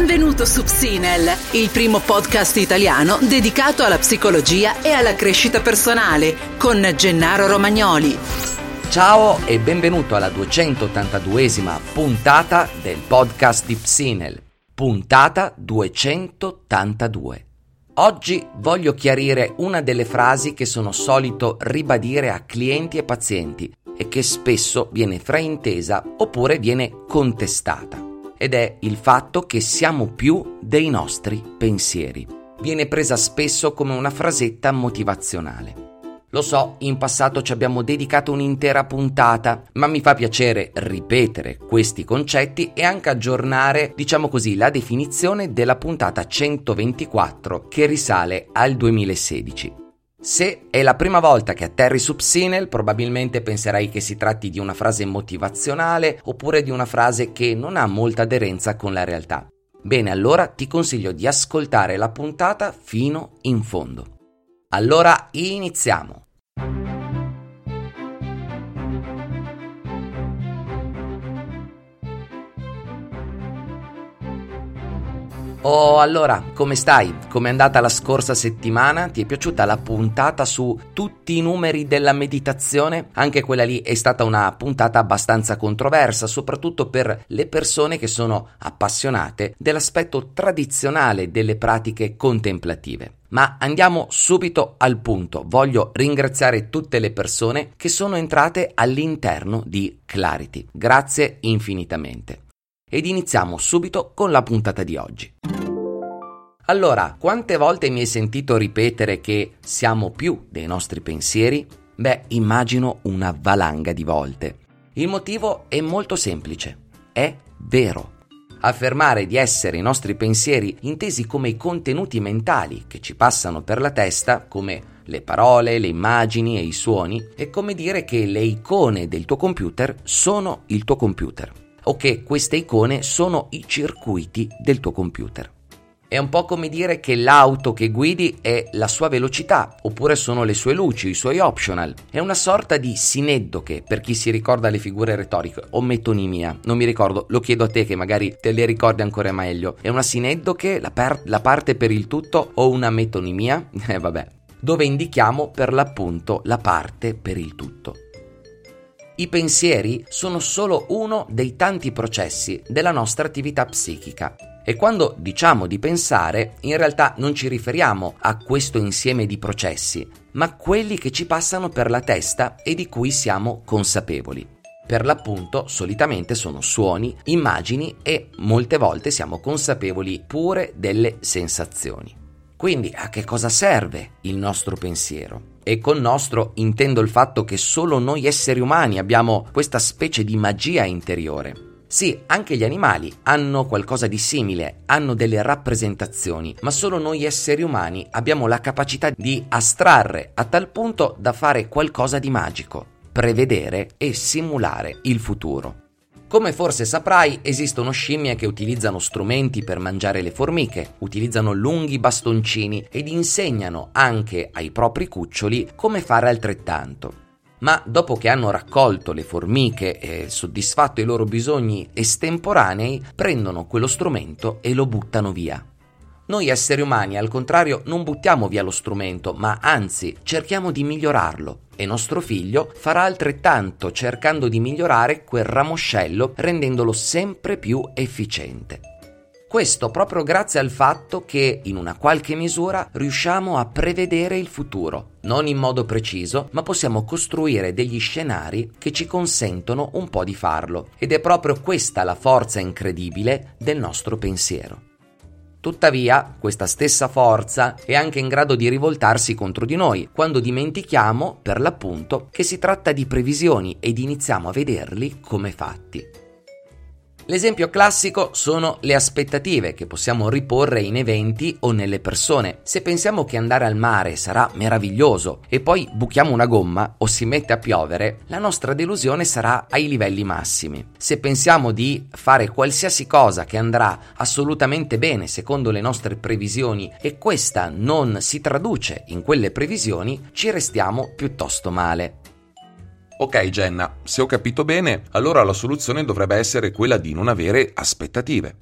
Benvenuto su Psinel, il primo podcast italiano dedicato alla psicologia e alla crescita personale, con Gennaro Romagnoli. Ciao e benvenuto alla 282esima puntata del podcast di Psinel, puntata 282. Oggi voglio chiarire una delle frasi che sono solito ribadire a clienti e pazienti e che spesso viene fraintesa oppure viene contestata ed è il fatto che siamo più dei nostri pensieri. Viene presa spesso come una frasetta motivazionale. Lo so, in passato ci abbiamo dedicato un'intera puntata, ma mi fa piacere ripetere questi concetti e anche aggiornare, diciamo così, la definizione della puntata 124 che risale al 2016. Se è la prima volta che atterri su Psinel, probabilmente penserai che si tratti di una frase motivazionale oppure di una frase che non ha molta aderenza con la realtà. Bene, allora ti consiglio di ascoltare la puntata fino in fondo. Allora iniziamo. Oh, allora, come stai? Come è andata la scorsa settimana? Ti è piaciuta la puntata su tutti i numeri della meditazione? Anche quella lì è stata una puntata abbastanza controversa, soprattutto per le persone che sono appassionate dell'aspetto tradizionale delle pratiche contemplative. Ma andiamo subito al punto. Voglio ringraziare tutte le persone che sono entrate all'interno di Clarity. Grazie infinitamente ed iniziamo subito con la puntata di oggi. Allora, quante volte mi hai sentito ripetere che siamo più dei nostri pensieri? Beh, immagino una valanga di volte. Il motivo è molto semplice. È vero. Affermare di essere i nostri pensieri intesi come i contenuti mentali che ci passano per la testa, come le parole, le immagini e i suoni, è come dire che le icone del tuo computer sono il tuo computer o che queste icone sono i circuiti del tuo computer. È un po' come dire che l'auto che guidi è la sua velocità, oppure sono le sue luci, i suoi optional. È una sorta di sineddoche per chi si ricorda le figure retoriche, o metonimia, non mi ricordo, lo chiedo a te che magari te le ricordi ancora meglio. È una sineddoche, la, per- la parte per il tutto, o una metonimia? Eh vabbè, dove indichiamo per l'appunto la parte per il tutto. I pensieri sono solo uno dei tanti processi della nostra attività psichica. E quando diciamo di pensare, in realtà non ci riferiamo a questo insieme di processi, ma a quelli che ci passano per la testa e di cui siamo consapevoli. Per l'appunto, solitamente sono suoni, immagini e molte volte siamo consapevoli pure delle sensazioni. Quindi a che cosa serve il nostro pensiero? E con nostro intendo il fatto che solo noi esseri umani abbiamo questa specie di magia interiore. Sì, anche gli animali hanno qualcosa di simile, hanno delle rappresentazioni, ma solo noi esseri umani abbiamo la capacità di astrarre a tal punto da fare qualcosa di magico, prevedere e simulare il futuro. Come forse saprai, esistono scimmie che utilizzano strumenti per mangiare le formiche, utilizzano lunghi bastoncini ed insegnano anche ai propri cuccioli come fare altrettanto. Ma dopo che hanno raccolto le formiche e soddisfatto i loro bisogni estemporanei, prendono quello strumento e lo buttano via. Noi esseri umani, al contrario, non buttiamo via lo strumento, ma anzi cerchiamo di migliorarlo e nostro figlio farà altrettanto cercando di migliorare quel ramoscello rendendolo sempre più efficiente. Questo proprio grazie al fatto che in una qualche misura riusciamo a prevedere il futuro, non in modo preciso, ma possiamo costruire degli scenari che ci consentono un po' di farlo ed è proprio questa la forza incredibile del nostro pensiero. Tuttavia, questa stessa forza è anche in grado di rivoltarsi contro di noi, quando dimentichiamo, per l'appunto, che si tratta di previsioni ed iniziamo a vederli come fatti. L'esempio classico sono le aspettative che possiamo riporre in eventi o nelle persone. Se pensiamo che andare al mare sarà meraviglioso e poi buchiamo una gomma o si mette a piovere, la nostra delusione sarà ai livelli massimi. Se pensiamo di fare qualsiasi cosa che andrà assolutamente bene secondo le nostre previsioni e questa non si traduce in quelle previsioni, ci restiamo piuttosto male. Ok Jenna, se ho capito bene, allora la soluzione dovrebbe essere quella di non avere aspettative.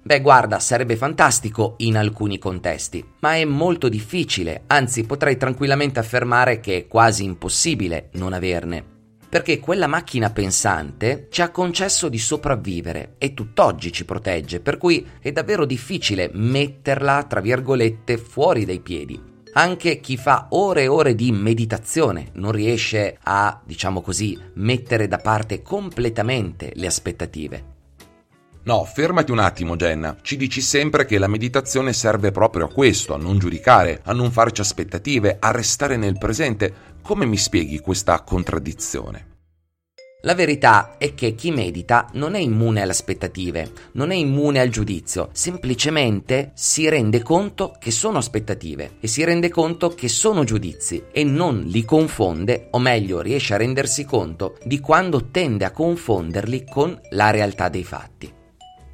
Beh, guarda, sarebbe fantastico in alcuni contesti, ma è molto difficile, anzi potrei tranquillamente affermare che è quasi impossibile non averne. Perché quella macchina pensante ci ha concesso di sopravvivere e tutt'oggi ci protegge, per cui è davvero difficile metterla, tra virgolette, fuori dai piedi. Anche chi fa ore e ore di meditazione non riesce a, diciamo così, mettere da parte completamente le aspettative. No, fermati un attimo, Jenna. Ci dici sempre che la meditazione serve proprio a questo, a non giudicare, a non farci aspettative, a restare nel presente. Come mi spieghi questa contraddizione? La verità è che chi medita non è immune alle aspettative, non è immune al giudizio, semplicemente si rende conto che sono aspettative e si rende conto che sono giudizi e non li confonde, o meglio riesce a rendersi conto di quando tende a confonderli con la realtà dei fatti.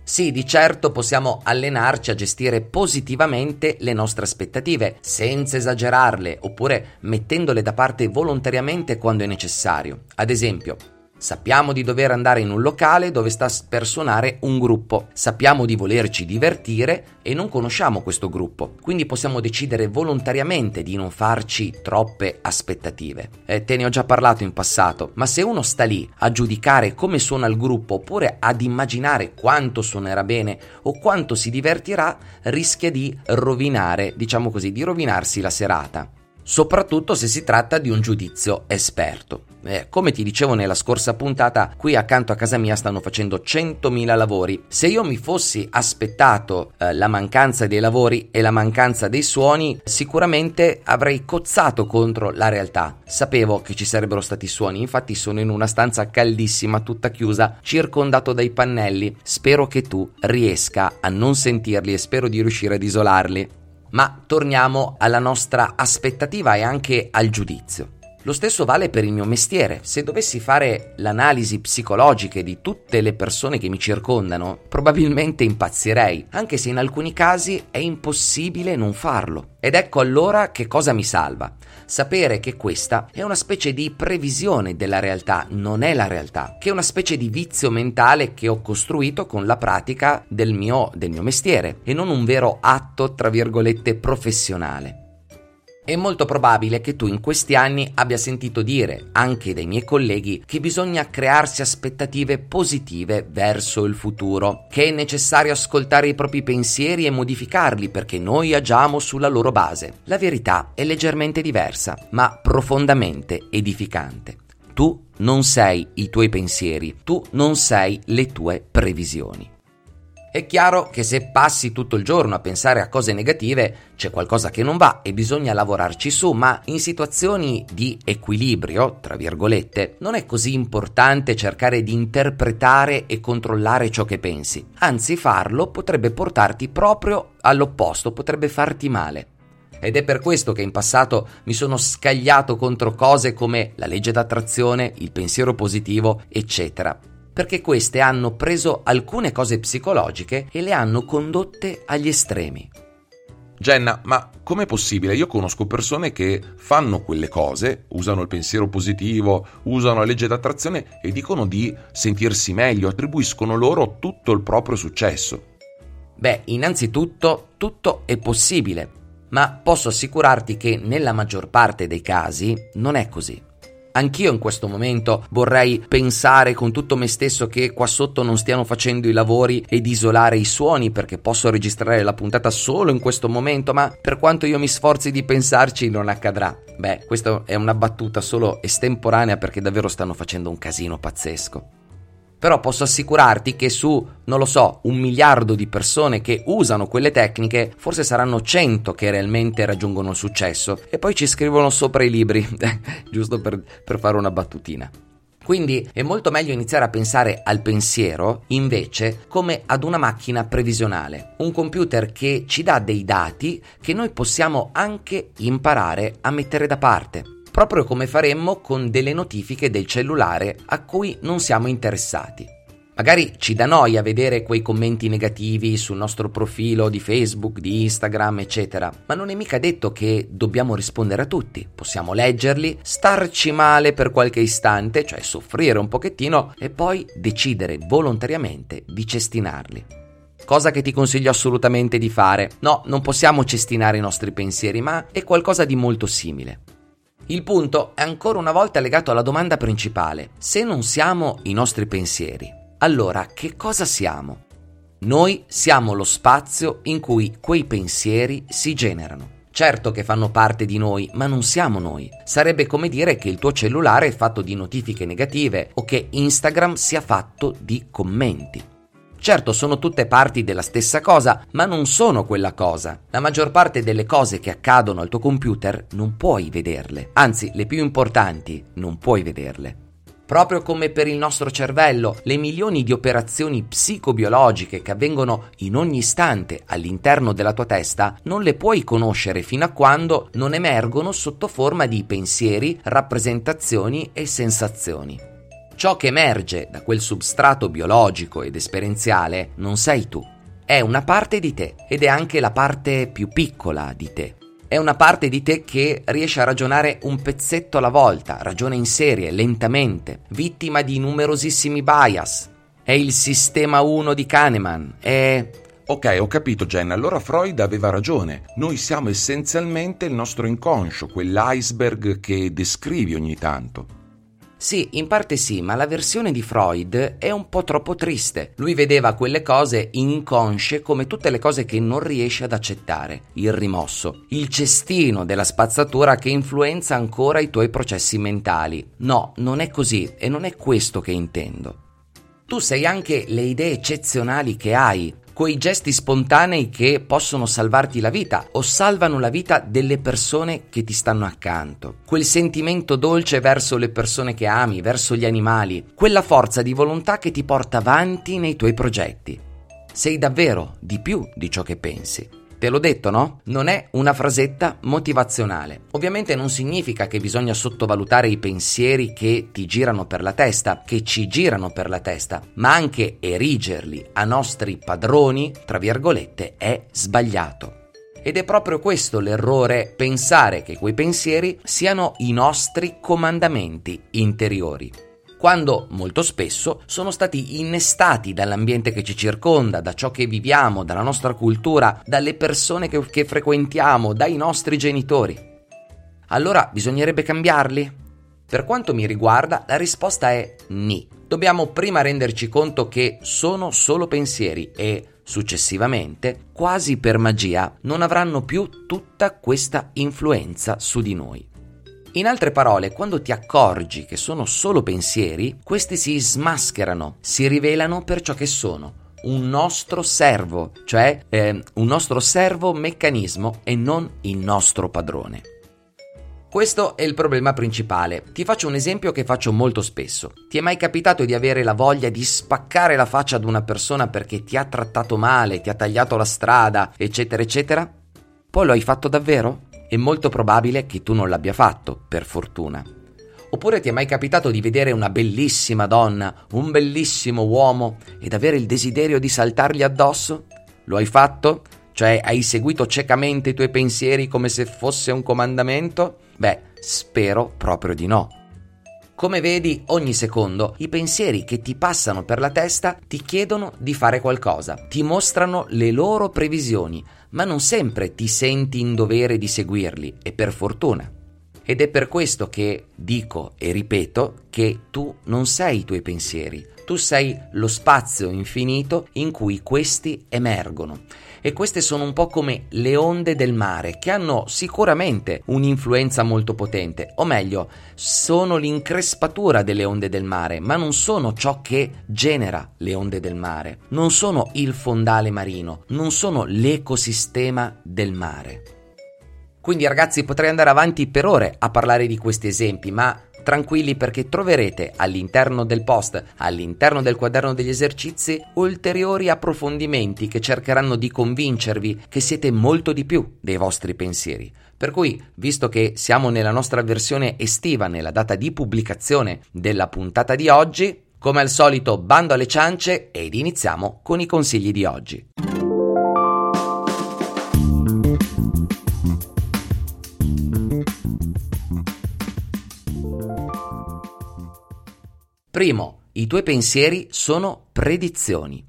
Sì, di certo possiamo allenarci a gestire positivamente le nostre aspettative, senza esagerarle, oppure mettendole da parte volontariamente quando è necessario. Ad esempio, Sappiamo di dover andare in un locale dove sta per suonare un gruppo, sappiamo di volerci divertire e non conosciamo questo gruppo, quindi possiamo decidere volontariamente di non farci troppe aspettative. Eh, te ne ho già parlato in passato, ma se uno sta lì a giudicare come suona il gruppo oppure ad immaginare quanto suonerà bene o quanto si divertirà, rischia di rovinare, diciamo così, di rovinarsi la serata soprattutto se si tratta di un giudizio esperto. Eh, come ti dicevo nella scorsa puntata, qui accanto a casa mia stanno facendo 100.000 lavori. Se io mi fossi aspettato eh, la mancanza dei lavori e la mancanza dei suoni, sicuramente avrei cozzato contro la realtà. Sapevo che ci sarebbero stati suoni, infatti sono in una stanza caldissima, tutta chiusa, circondato dai pannelli. Spero che tu riesca a non sentirli e spero di riuscire ad isolarli. Ma torniamo alla nostra aspettativa e anche al giudizio. Lo stesso vale per il mio mestiere. Se dovessi fare l'analisi psicologica di tutte le persone che mi circondano, probabilmente impazzirei, anche se in alcuni casi è impossibile non farlo. Ed ecco allora che cosa mi salva. Sapere che questa è una specie di previsione della realtà, non è la realtà, che è una specie di vizio mentale che ho costruito con la pratica del mio, del mio mestiere e non un vero atto, tra virgolette, professionale. È molto probabile che tu in questi anni abbia sentito dire, anche dai miei colleghi, che bisogna crearsi aspettative positive verso il futuro, che è necessario ascoltare i propri pensieri e modificarli perché noi agiamo sulla loro base. La verità è leggermente diversa, ma profondamente edificante. Tu non sei i tuoi pensieri, tu non sei le tue previsioni. È chiaro che se passi tutto il giorno a pensare a cose negative c'è qualcosa che non va e bisogna lavorarci su, ma in situazioni di equilibrio, tra virgolette, non è così importante cercare di interpretare e controllare ciò che pensi. Anzi, farlo potrebbe portarti proprio all'opposto, potrebbe farti male. Ed è per questo che in passato mi sono scagliato contro cose come la legge d'attrazione, il pensiero positivo, eccetera perché queste hanno preso alcune cose psicologiche e le hanno condotte agli estremi. Jenna, ma com'è possibile? Io conosco persone che fanno quelle cose, usano il pensiero positivo, usano la legge d'attrazione e dicono di sentirsi meglio, attribuiscono loro tutto il proprio successo. Beh, innanzitutto tutto è possibile, ma posso assicurarti che nella maggior parte dei casi non è così. Anch'io in questo momento vorrei pensare con tutto me stesso che qua sotto non stiano facendo i lavori ed isolare i suoni perché posso registrare la puntata solo in questo momento, ma per quanto io mi sforzi di pensarci non accadrà. Beh, questa è una battuta solo estemporanea perché davvero stanno facendo un casino pazzesco. Però posso assicurarti che su, non lo so, un miliardo di persone che usano quelle tecniche, forse saranno 100 che realmente raggiungono il successo. E poi ci scrivono sopra i libri, giusto per, per fare una battutina. Quindi è molto meglio iniziare a pensare al pensiero invece come ad una macchina previsionale, un computer che ci dà dei dati che noi possiamo anche imparare a mettere da parte proprio come faremmo con delle notifiche del cellulare a cui non siamo interessati. Magari ci dà noia vedere quei commenti negativi sul nostro profilo di Facebook, di Instagram, eccetera, ma non è mica detto che dobbiamo rispondere a tutti. Possiamo leggerli, starci male per qualche istante, cioè soffrire un pochettino, e poi decidere volontariamente di cestinarli. cosa che ti consiglio assolutamente di fare. No, non possiamo cestinare i nostri pensieri, ma è qualcosa di molto simile. Il punto è ancora una volta legato alla domanda principale. Se non siamo i nostri pensieri, allora che cosa siamo? Noi siamo lo spazio in cui quei pensieri si generano. Certo che fanno parte di noi, ma non siamo noi. Sarebbe come dire che il tuo cellulare è fatto di notifiche negative o che Instagram sia fatto di commenti. Certo, sono tutte parti della stessa cosa, ma non sono quella cosa. La maggior parte delle cose che accadono al tuo computer non puoi vederle, anzi, le più importanti non puoi vederle. Proprio come per il nostro cervello, le milioni di operazioni psicobiologiche che avvengono in ogni istante all'interno della tua testa non le puoi conoscere fino a quando non emergono sotto forma di pensieri, rappresentazioni e sensazioni. Ciò che emerge da quel substrato biologico ed esperienziale non sei tu, è una parte di te ed è anche la parte più piccola di te. È una parte di te che riesce a ragionare un pezzetto alla volta, ragiona in serie, lentamente, vittima di numerosissimi bias. È il sistema 1 di Kahneman, è... Ok, ho capito Jen, allora Freud aveva ragione. Noi siamo essenzialmente il nostro inconscio, quell'iceberg che descrivi ogni tanto. Sì, in parte sì, ma la versione di Freud è un po' troppo triste. Lui vedeva quelle cose inconsce come tutte le cose che non riesce ad accettare. Il rimosso, il cestino della spazzatura che influenza ancora i tuoi processi mentali. No, non è così e non è questo che intendo. Tu sei anche le idee eccezionali che hai, quei gesti spontanei che possono salvarti la vita o salvano la vita delle persone che ti stanno accanto, quel sentimento dolce verso le persone che ami, verso gli animali, quella forza di volontà che ti porta avanti nei tuoi progetti. Sei davvero di più di ciò che pensi. Te l'ho detto, no? Non è una frasetta motivazionale. Ovviamente non significa che bisogna sottovalutare i pensieri che ti girano per la testa, che ci girano per la testa, ma anche erigerli a nostri padroni, tra virgolette, è sbagliato. Ed è proprio questo l'errore, pensare che quei pensieri siano i nostri comandamenti interiori quando molto spesso sono stati innestati dall'ambiente che ci circonda, da ciò che viviamo, dalla nostra cultura, dalle persone che, che frequentiamo, dai nostri genitori. Allora bisognerebbe cambiarli? Per quanto mi riguarda, la risposta è ni. Dobbiamo prima renderci conto che sono solo pensieri e, successivamente, quasi per magia, non avranno più tutta questa influenza su di noi. In altre parole, quando ti accorgi che sono solo pensieri, questi si smascherano, si rivelano per ciò che sono, un nostro servo, cioè eh, un nostro servo meccanismo e non il nostro padrone. Questo è il problema principale. Ti faccio un esempio che faccio molto spesso. Ti è mai capitato di avere la voglia di spaccare la faccia ad una persona perché ti ha trattato male, ti ha tagliato la strada, eccetera, eccetera? Poi lo hai fatto davvero? È molto probabile che tu non l'abbia fatto, per fortuna. Oppure ti è mai capitato di vedere una bellissima donna, un bellissimo uomo ed avere il desiderio di saltargli addosso? Lo hai fatto? Cioè hai seguito ciecamente i tuoi pensieri come se fosse un comandamento? Beh, spero proprio di no. Come vedi, ogni secondo i pensieri che ti passano per la testa ti chiedono di fare qualcosa, ti mostrano le loro previsioni, ma non sempre ti senti in dovere di seguirli, e per fortuna. Ed è per questo che dico e ripeto che tu non sei i tuoi pensieri, tu sei lo spazio infinito in cui questi emergono. E queste sono un po' come le onde del mare, che hanno sicuramente un'influenza molto potente, o meglio, sono l'increspatura delle onde del mare, ma non sono ciò che genera le onde del mare, non sono il fondale marino, non sono l'ecosistema del mare. Quindi ragazzi potrei andare avanti per ore a parlare di questi esempi, ma tranquilli perché troverete all'interno del post, all'interno del quaderno degli esercizi, ulteriori approfondimenti che cercheranno di convincervi che siete molto di più dei vostri pensieri. Per cui, visto che siamo nella nostra versione estiva, nella data di pubblicazione della puntata di oggi, come al solito bando alle ciance ed iniziamo con i consigli di oggi. Primo, i tuoi pensieri sono predizioni.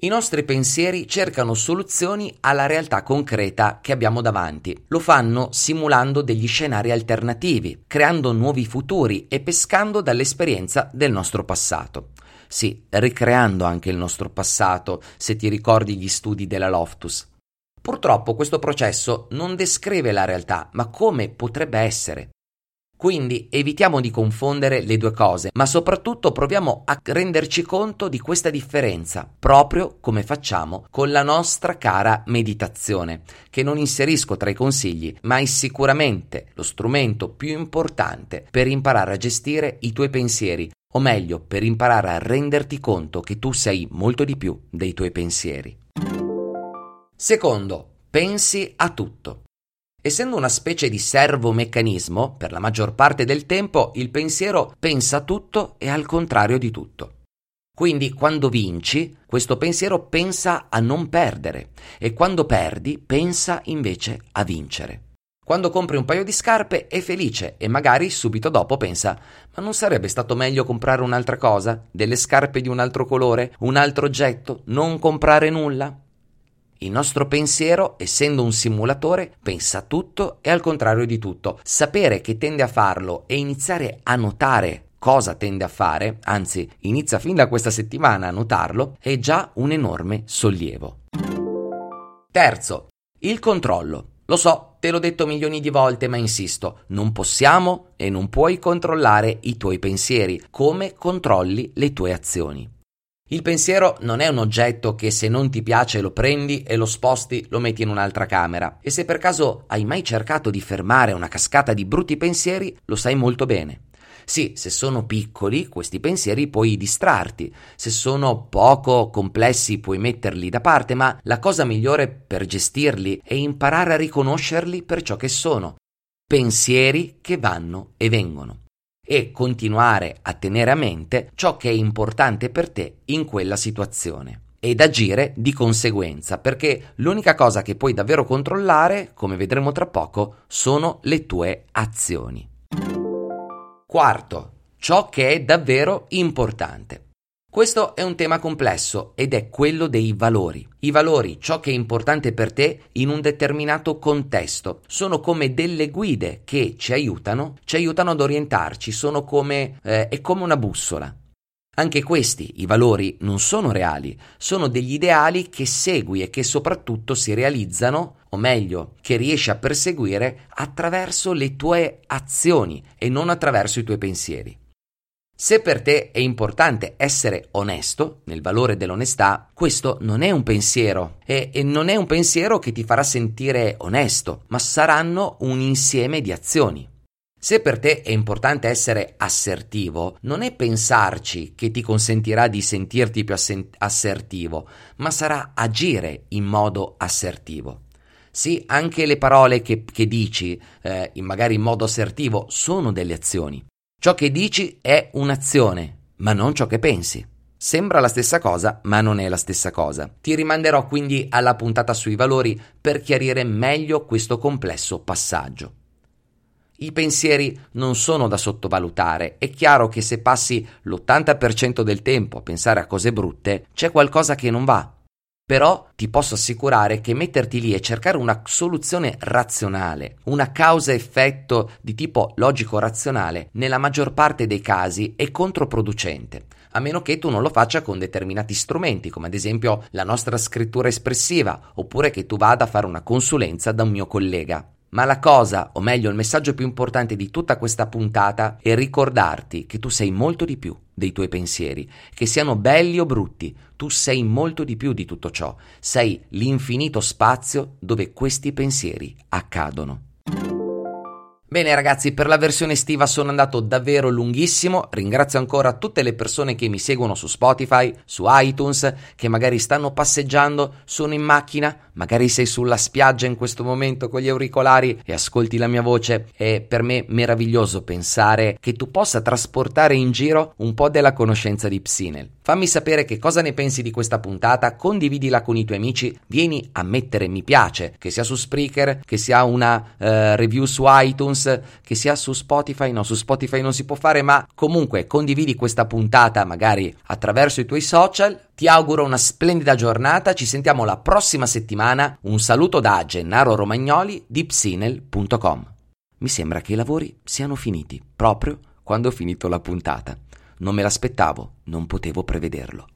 I nostri pensieri cercano soluzioni alla realtà concreta che abbiamo davanti. Lo fanno simulando degli scenari alternativi, creando nuovi futuri e pescando dall'esperienza del nostro passato. Sì, ricreando anche il nostro passato, se ti ricordi gli studi della Loftus. Purtroppo questo processo non descrive la realtà, ma come potrebbe essere. Quindi evitiamo di confondere le due cose, ma soprattutto proviamo a renderci conto di questa differenza, proprio come facciamo con la nostra cara meditazione, che non inserisco tra i consigli, ma è sicuramente lo strumento più importante per imparare a gestire i tuoi pensieri, o meglio, per imparare a renderti conto che tu sei molto di più dei tuoi pensieri. Secondo, pensi a tutto. Essendo una specie di servomeccanismo, per la maggior parte del tempo il pensiero pensa tutto e al contrario di tutto. Quindi quando vinci, questo pensiero pensa a non perdere e quando perdi pensa invece a vincere. Quando compri un paio di scarpe è felice e magari subito dopo pensa ma non sarebbe stato meglio comprare un'altra cosa? Delle scarpe di un altro colore? Un altro oggetto? Non comprare nulla? Il nostro pensiero, essendo un simulatore, pensa tutto e al contrario di tutto. Sapere che tende a farlo e iniziare a notare cosa tende a fare, anzi inizia fin da questa settimana a notarlo, è già un enorme sollievo. Terzo, il controllo. Lo so, te l'ho detto milioni di volte, ma insisto, non possiamo e non puoi controllare i tuoi pensieri, come controlli le tue azioni. Il pensiero non è un oggetto che se non ti piace lo prendi e lo sposti, lo metti in un'altra camera. E se per caso hai mai cercato di fermare una cascata di brutti pensieri, lo sai molto bene. Sì, se sono piccoli, questi pensieri puoi distrarti. Se sono poco complessi, puoi metterli da parte, ma la cosa migliore per gestirli è imparare a riconoscerli per ciò che sono. Pensieri che vanno e vengono e continuare a tenere a mente ciò che è importante per te in quella situazione ed agire di conseguenza, perché l'unica cosa che puoi davvero controllare, come vedremo tra poco, sono le tue azioni. Quarto, ciò che è davvero importante. Questo è un tema complesso ed è quello dei valori. I valori, ciò che è importante per te in un determinato contesto, sono come delle guide che ci aiutano, ci aiutano ad orientarci, sono come eh, è come una bussola. Anche questi, i valori, non sono reali, sono degli ideali che segui e che soprattutto si realizzano, o meglio, che riesci a perseguire attraverso le tue azioni e non attraverso i tuoi pensieri. Se per te è importante essere onesto, nel valore dell'onestà, questo non è un pensiero e, e, non è un pensiero che ti farà sentire onesto, ma saranno un insieme di azioni. Se per te è importante essere assertivo, non è pensarci che ti consentirà di sentirti più assertivo, ma sarà agire in modo assertivo. Sì, anche le parole che, che dici, eh, magari in modo assertivo, sono delle azioni. Ciò che dici è un'azione, ma non ciò che pensi. Sembra la stessa cosa, ma non è la stessa cosa. Ti rimanderò quindi alla puntata sui valori per chiarire meglio questo complesso passaggio. I pensieri non sono da sottovalutare. È chiaro che se passi l'80% del tempo a pensare a cose brutte, c'è qualcosa che non va. Però ti posso assicurare che metterti lì e cercare una soluzione razionale, una causa-effetto di tipo logico-razionale, nella maggior parte dei casi è controproducente, a meno che tu non lo faccia con determinati strumenti, come ad esempio la nostra scrittura espressiva, oppure che tu vada a fare una consulenza da un mio collega. Ma la cosa, o meglio il messaggio più importante di tutta questa puntata, è ricordarti che tu sei molto di più dei tuoi pensieri, che siano belli o brutti, tu sei molto di più di tutto ciò, sei l'infinito spazio dove questi pensieri accadono. Bene ragazzi, per la versione estiva sono andato davvero lunghissimo, ringrazio ancora tutte le persone che mi seguono su Spotify, su iTunes, che magari stanno passeggiando, sono in macchina, magari sei sulla spiaggia in questo momento con gli auricolari e ascolti la mia voce, è per me meraviglioso pensare che tu possa trasportare in giro un po' della conoscenza di Psinel. Fammi sapere che cosa ne pensi di questa puntata, condividila con i tuoi amici, vieni a mettere mi piace, che sia su Spreaker, che sia una uh, review su iTunes, che sia su Spotify, no su Spotify non si può fare, ma comunque condividi questa puntata magari attraverso i tuoi social. Ti auguro una splendida giornata, ci sentiamo la prossima settimana. Un saluto da Gennaro Romagnoli di psinel.com. Mi sembra che i lavori siano finiti proprio quando ho finito la puntata. Non me l'aspettavo, non potevo prevederlo.